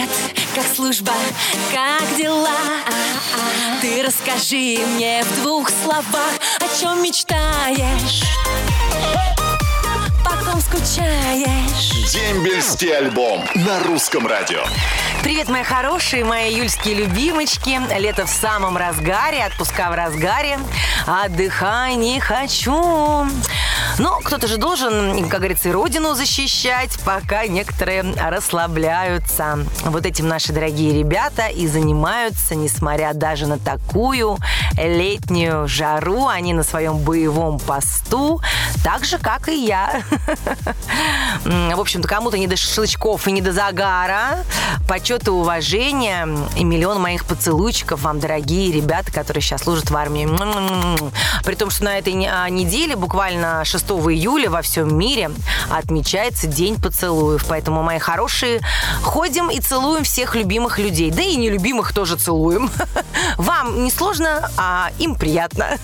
Привет, как служба, как дела? Ты расскажи мне в двух словах, о чем мечтаешь? По ком скучаешь? Дембельский альбом на русском радио. Привет, мои хорошие, мои июльские любимочки. Лето в самом разгаре, отпуска в разгаре. Отдыхай не хочу. Но кто-то же должен, как говорится, и родину защищать, пока некоторые расслабляются. Вот этим наши дорогие ребята и занимаются, несмотря даже на такую летнюю жару. Они на своем боевом посту, так же, как и я. В общем-то, кому-то не до шашлычков и не до загара. Почет и уважение. И миллион моих поцелуйчиков вам, дорогие ребята, которые сейчас служат в армии. При том, что на этой а, неделе, буквально 6 июля во всем мире отмечается День поцелуев. Поэтому, мои хорошие, ходим и целуем всех любимых людей. Да и нелюбимых тоже целуем. Вам не сложно, а им приятно.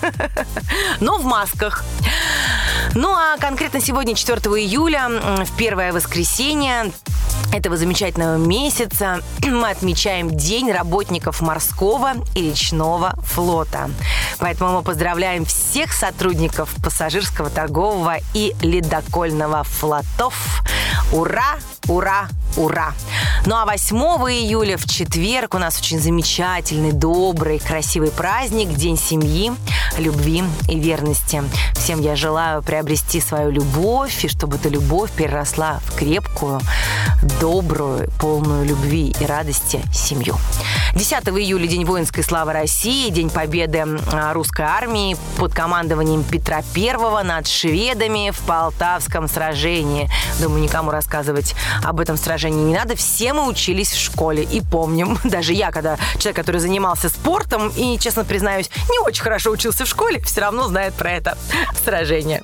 Но в масках. Ну а конкретно сегодня, 4 июля, в первое воскресенье этого замечательного месяца мы отмечаем День работников морского и речного флота. Поэтому мы поздравляем всех сотрудников пассажирского, торгового и ледокольного флотов. Ура! Ура! Ура! Ну а 8 июля в четверг у нас очень замечательный, добрый, красивый праздник, День семьи, любви и верности. Всем я желаю приобрести свою любовь, и чтобы эта любовь переросла в крепкую, добрую, полную любви и радости семью. 10 июля День воинской славы России, День победы а, русской армии под командованием Петра I над шведами в Полтавском сражении. Думаю, никому рассказывать об этом сражении не надо. Все мы учились в школе и помним. Даже я, когда человек, который занимался спортом и, честно признаюсь, не очень хорошо учился в школе, все равно знает про это сражение.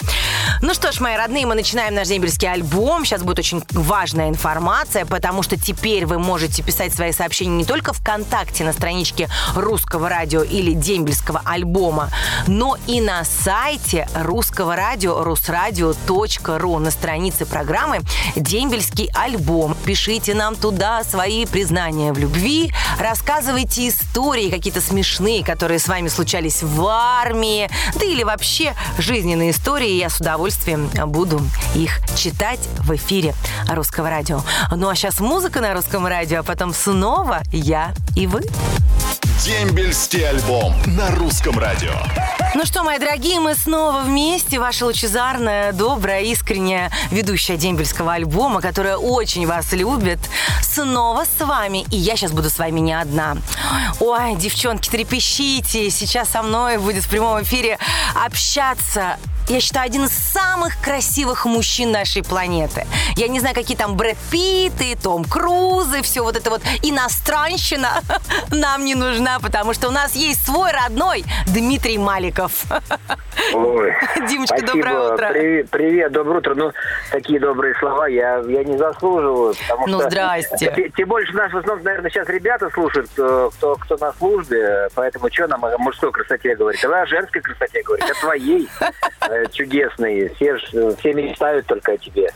Ну что ж, мои родные, мы начинаем наш дембельский альбом. Сейчас будет очень важная информация, потому что теперь вы можете писать свои сообщения не только ВКонтакте на страничке русского радио или дембельского альбома, но и на сайте русского радио русрадио.ру на странице программы «Дембельский альбом». Пишите нам туда свои признания в любви, рассказывайте истории какие-то смешные, которые с вами случались в армии, да или вообще жизненные истории. Я с удовольствием буду их читать в эфире Русского радио. Ну а сейчас музыка на Русском радио, а потом снова я и вы. Дембельский альбом на русском радио. Ну что, мои дорогие, мы снова вместе. Ваша лучезарная, добрая, искренняя ведущая дембельского альбома, которая очень вас любит, снова с вами. И я сейчас буду с вами не одна. Ой, девчонки, трепещите. Сейчас со мной будет в прямом эфире общаться я считаю, один из самых красивых мужчин нашей планеты. Я не знаю, какие там Брэд Питты, Том Крузы, все вот это вот иностранщина нам не нужна, потому что у нас есть свой родной Дмитрий Маликов. Ой, Димочка, спасибо. доброе утро. Привет, привет, доброе утро. Ну, такие добрые слова я, я не заслуживаю, потому Ну, что... здрасте. Тем, больше нас в основном, наверное, сейчас ребята слушают, кто, кто, кто на службе, поэтому что нам о мужской красоте говорить? Давай о женской красоте говорить, о твоей э, чудесной. Все, все мечтают только о тебе.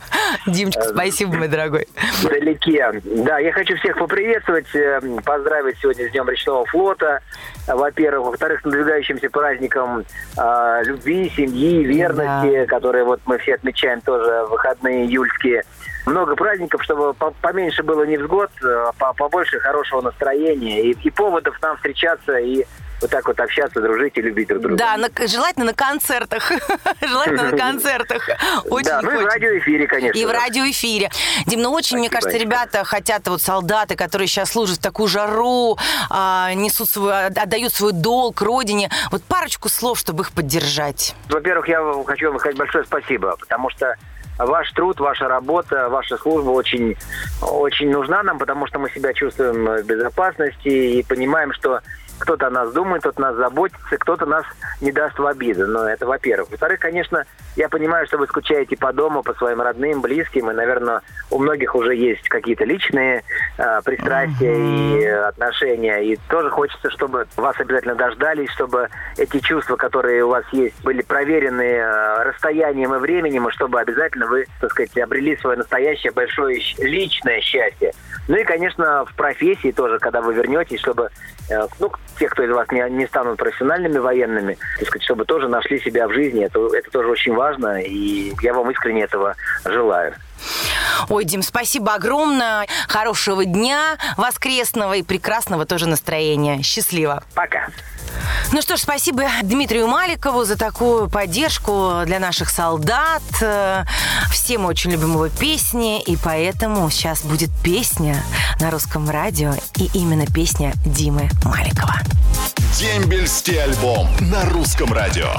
Димочка, спасибо, мой дорогой. Вдалеке. Да, я хочу всех поприветствовать, э, поздравить сегодня с Днем речного флота. Во-первых. Во-вторых, с надвигающимся праздником э, любви, семьи, верности, которые вот мы все отмечаем тоже выходные июльские. Много праздников, чтобы по- поменьше было невзгод, э, по- побольше хорошего настроения и, и поводов нам встречаться и вот так вот общаться, дружить и любить друг друга. Да, на- желательно на концертах. Желательно на концертах. Очень да, ну и в радиоэфире, конечно. И в радиоэфире. Дим, ну очень, мне кажется, ребята хотят, вот солдаты, которые сейчас служат в такую жару, а, несут свой, отдают свой долг родине. Вот парочку слов, чтобы их поддержать. Во-первых, я хочу вам сказать большое спасибо, потому что ваш труд, ваша работа, ваша служба очень, очень нужна нам, потому что мы себя чувствуем в безопасности и понимаем, что кто-то о нас думает, кто-то нас заботится, кто-то нас не даст в обиду. Но это во-первых. Во-вторых, конечно, я понимаю, что вы скучаете по дому, по своим родным, близким, и, наверное, у многих уже есть какие-то личные э, пристрастия uh-huh. и отношения, и тоже хочется, чтобы вас обязательно дождались, чтобы эти чувства, которые у вас есть, были проверены э, расстоянием и временем, и чтобы обязательно вы, так сказать, обрели свое настоящее большое личное счастье. Ну и, конечно, в профессии тоже, когда вы вернетесь, чтобы, ну, те, кто из вас не, не станут профессиональными военными, так сказать, чтобы тоже нашли себя в жизни. Это, это тоже очень важно, и я вам искренне этого желаю. Ой, Дим, спасибо огромное. Хорошего дня воскресного и прекрасного тоже настроения. Счастливо. Пока. Ну что ж, спасибо Дмитрию Маликову за такую поддержку для наших солдат. Все мы очень любим его песни, и поэтому сейчас будет песня на русском радио, и именно песня Димы Маликова. Дембельский альбом на русском радио.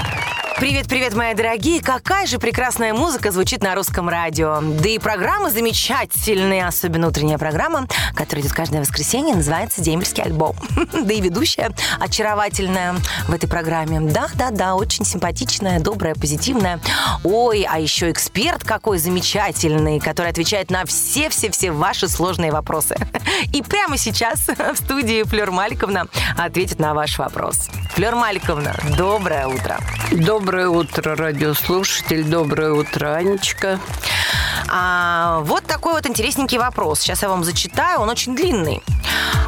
Привет-привет, мои дорогие! Какая же прекрасная музыка звучит на русском радио. Да и программа замечательная, особенно утренняя программа, которая идет каждое воскресенье, называется «Дембельский альбом». Да и ведущая очаровательная в этой программе. Да-да-да, очень симпатичная, добрая, позитивная. Ой, а еще эксперт какой замечательный, который отвечает на все-все-все ваши сложные вопросы. И прямо сейчас в студии Флёр Маликовна ответит на ваш вопрос. Флёр Маликовна, доброе утро. Доброе Доброе утро, радиослушатель. Доброе утро, Анечка. А, вот такой вот интересненький вопрос. Сейчас я вам зачитаю, он очень длинный.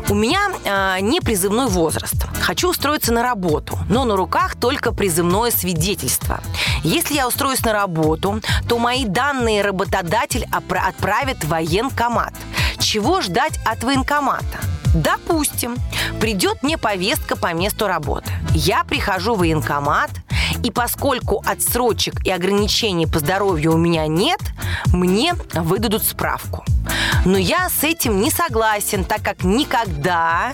У меня а, не призывной возраст. Хочу устроиться на работу, но на руках только призывное свидетельство. Если я устроюсь на работу, то мои данные работодатель отправит в военкомат. Чего ждать от военкомата? Допустим, придет мне повестка по месту работы. Я прихожу в военкомат, и поскольку отсрочек и ограничений по здоровью у меня нет, мне выдадут справку. Но я с этим не согласен, так как никогда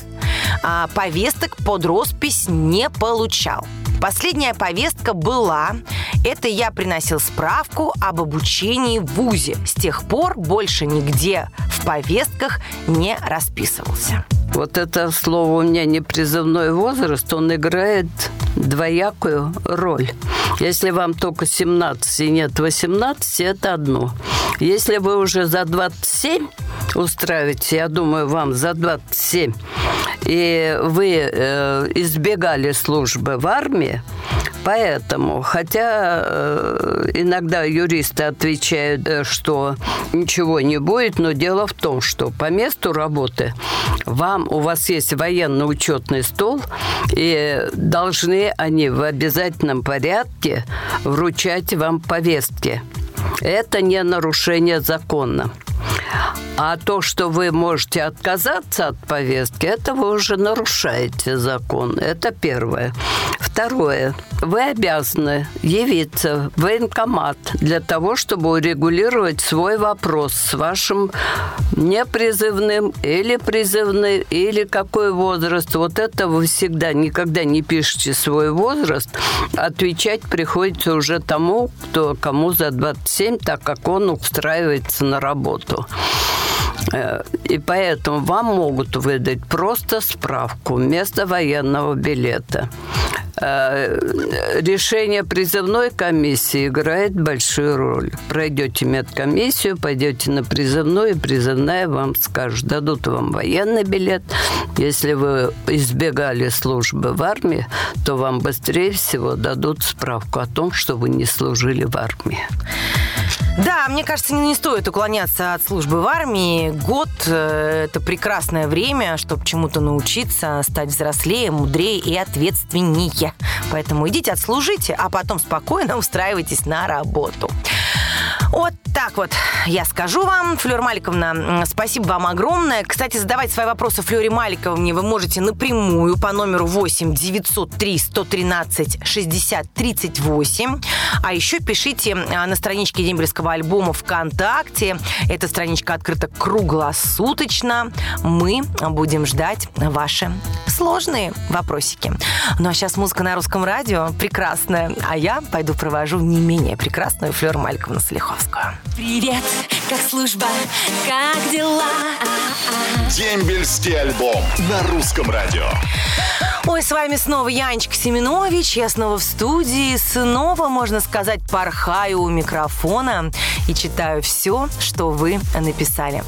а, повесток под роспись не получал. Последняя повестка была. Это я приносил справку об обучении в ВУЗе. С тех пор больше нигде в повестках не расписывался. Вот это слово у меня не призывной возраст, он играет двоякую роль. Если вам только 17 и нет 18, это одно. Если вы уже за 27 устраиваете, я думаю, вам за 27, и вы э, избегали службы в армии, Поэтому, хотя э, иногда юристы отвечают, э, что ничего не будет, но дело в том, что по месту работы вам, у вас есть военно-учетный стол, и должны они в обязательном порядке вручать вам повестки. Это не нарушение закона. А то, что вы можете отказаться от повестки, это вы уже нарушаете закон. Это первое. Второе. Вы обязаны явиться в военкомат для того, чтобы урегулировать свой вопрос с вашим непризывным или призывным, или какой возраст. Вот это вы всегда никогда не пишете свой возраст. Отвечать приходится уже тому, кто, кому за 27, так как он устраивается на работу. Э, и поэтому вам могут выдать просто справку вместо военного билета. Э, решение призывной комиссии играет большую роль. Пройдете медкомиссию, пойдете на призывную, и призывная вам скажет, дадут вам военный билет. Если вы избегали службы в армии, то вам быстрее всего дадут справку о том, что вы не служили в армии. Да, мне кажется, не стоит уклоняться от службы в армии. Год э, – это прекрасное время, чтобы чему-то научиться, стать взрослее, мудрее и ответственнее. Поэтому идите отслужите, а потом спокойно устраивайтесь на работу. Вот так вот я скажу вам. Флёр Маликовна, спасибо вам огромное. Кстати, задавать свои вопросы Флёре Маликовне вы можете напрямую по номеру 8 903 113 60 38. А еще пишите а, на страничке Дембельского альбома ВКонтакте. Эта страничка открыта круглосуточно. Мы будем ждать ваши сложные вопросики. Ну а сейчас музыка на русском радио прекрасная. А я пойду провожу не менее прекрасную Флёр Маликовну Слихот. Московскую. Привет, как служба, как дела? Дембельский альбом на русском радио. Ой, с вами снова Янечка Семенович. Я снова в студии. Снова, можно сказать, порхаю у микрофона и читаю все, что вы написали.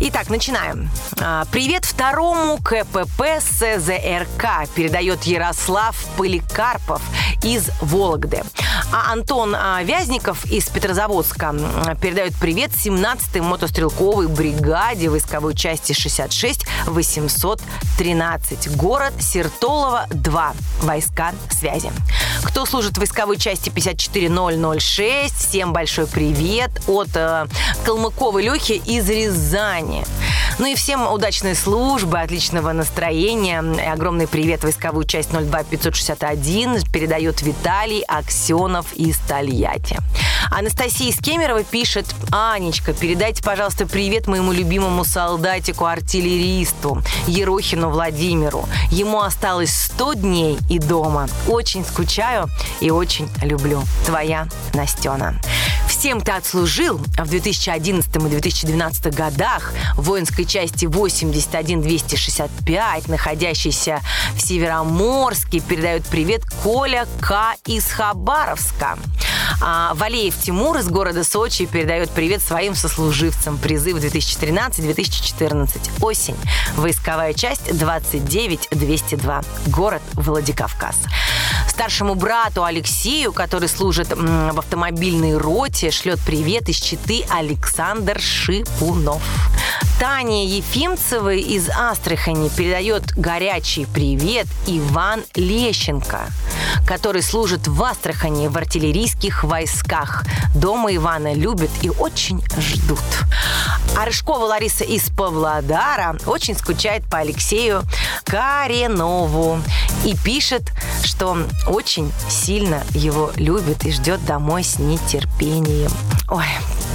Итак, начинаем. А, Привет второму КПП СЗРК передает Ярослав Поликарпов из Вологды. А Антон а, Вязников из Петрозаводска передает привет 17-й мотострелковой бригаде войсковой части 66 813. Город Сертолово 2. Войска связи. Кто служит в войсковой части 54006, всем большой привет от э, Калмыкова Лехи из Рязани. Ну и всем удачной службы, отличного настроения. И огромный привет войсковую часть 02561 передает Виталий Аксенов из Тольятти. Анастасия из Кемерово пишет, Анечка, передайте, пожалуйста, привет моему любимому солдатику-артиллеристу Ерохину Владимиру. Ему осталось 100 дней и дома. Очень скучаю и очень люблю. Твоя Настена. Всем ты отслужил в 2011 и 2012 годах в воинской части 81265, находящейся в Североморске, передает привет Коля К. из Хабаровска. А Валеев Тимур из города Сочи передает привет своим сослуживцам. Призыв 2013-2014. Осень. Войсковая часть 29202. Город Владикавказ. Старшему брату Алексею, который служит в автомобильной роте, шлет привет из Читы Александр Шипунов. Таня Ефимцевой из Астрахани передает горячий привет Иван Лещенко, который служит в Астрахани в артиллерийских войсках. Дома Ивана любят и очень ждут. А Рыжкова Лариса из Павлодара очень скучает по Алексею Каренову и пишет, что очень сильно его любит и ждет домой с нетерпением. Ой,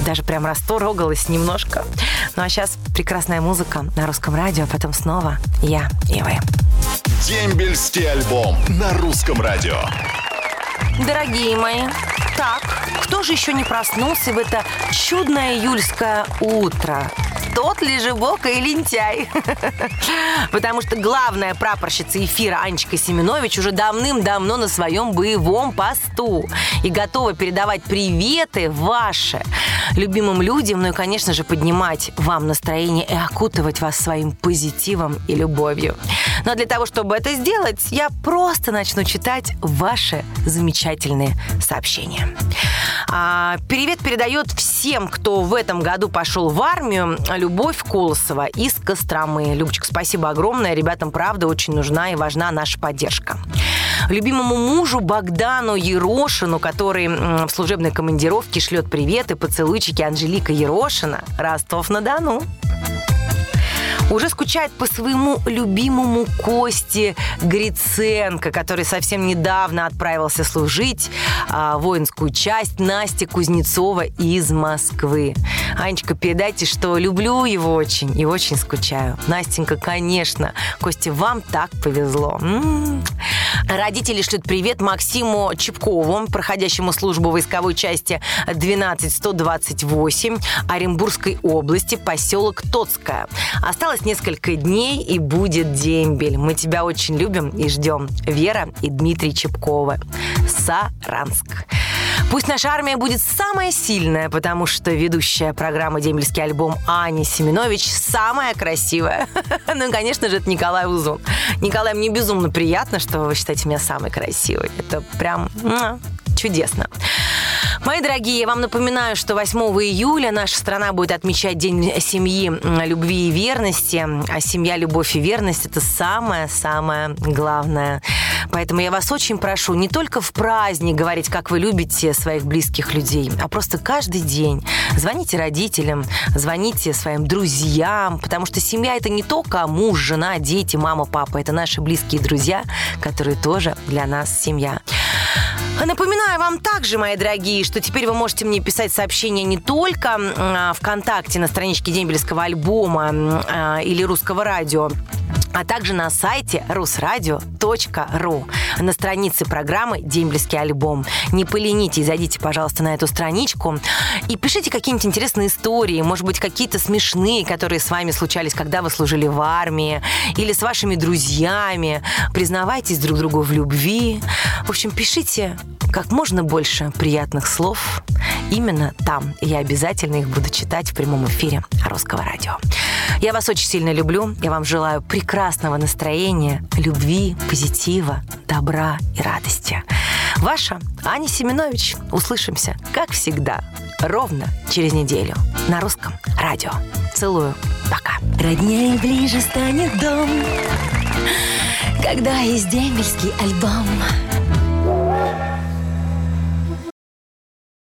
даже прям расторогалась немножко. Ну а сейчас прекрасная музыка на русском радио, а потом снова я и вы. Дембельский альбом на русском радио. Дорогие мои, так, кто же еще не проснулся в это чудное июльское утро? Тот лежебока и лентяй. Потому что главная прапорщица эфира Анечка Семенович уже давным-давно на своем боевом посту и готова передавать приветы ваши любимым людям, ну и, конечно же, поднимать вам настроение и окутывать вас своим позитивом и любовью. Но для того, чтобы это сделать, я просто начну читать ваши замечательные сообщения. А, привет передает всем, кто в этом году пошел в армию, Любовь Колосова из Костромы. Любочка, спасибо огромное. Ребятам, правда, очень нужна и важна наша поддержка. Любимому мужу Богдану Ерошину, который в служебной командировке шлет привет и поцелуйчики Анжелика Ерошина, Ростов-на-Дону уже скучает по своему любимому Косте Гриценко, который совсем недавно отправился служить а, воинскую часть Настя Кузнецова из Москвы. Анечка, передайте, что люблю его очень и очень скучаю. Настенька, конечно. Костя, вам так повезло. М-м. Родители шлют привет Максиму Чепкову, проходящему службу войсковой части 12128 Оренбургской области, поселок Тоцкая. Осталось несколько дней и будет дембель. Мы тебя очень любим и ждем. Вера и Дмитрий Чепковы. Саранск. Пусть наша армия будет самая сильная, потому что ведущая программы «Дембельский альбом» Аня Семенович самая красивая. Ну и, конечно же, это Николай Узун. Николай, мне безумно приятно, что вы считаете меня самой красивой. Это прям чудесно. Мои дорогие, я вам напоминаю, что 8 июля наша страна будет отмечать День семьи, любви и верности. А семья, любовь и верность – это самое-самое главное. Поэтому я вас очень прошу не только в праздник говорить, как вы любите своих близких людей, а просто каждый день. Звоните родителям, звоните своим друзьям, потому что семья – это не только муж, жена, дети, мама, папа. Это наши близкие друзья, которые тоже для нас семья. А Напоминаю вам также, мои дорогие, что теперь вы можете мне писать сообщения не только а, ВКонтакте на страничке Дембельского альбома а, или Русского радио, а также на сайте rusradio.ru на странице программы «Дембельский альбом». Не поленитесь, зайдите, пожалуйста, на эту страничку и пишите какие-нибудь интересные истории, может быть, какие-то смешные, которые с вами случались, когда вы служили в армии, или с вашими друзьями. Признавайтесь друг другу в любви. В общем, пишите как можно больше приятных слов именно там. Я обязательно их буду читать в прямом эфире Русского радио. Я вас очень сильно люблю. Я вам желаю прекрасного настроения, любви, позитива, добра и радости. Ваша Аня Семенович. Услышимся, как всегда, ровно через неделю на русском радио. Целую. Пока. Роднее ближе станет дом, когда есть дембельский альбом.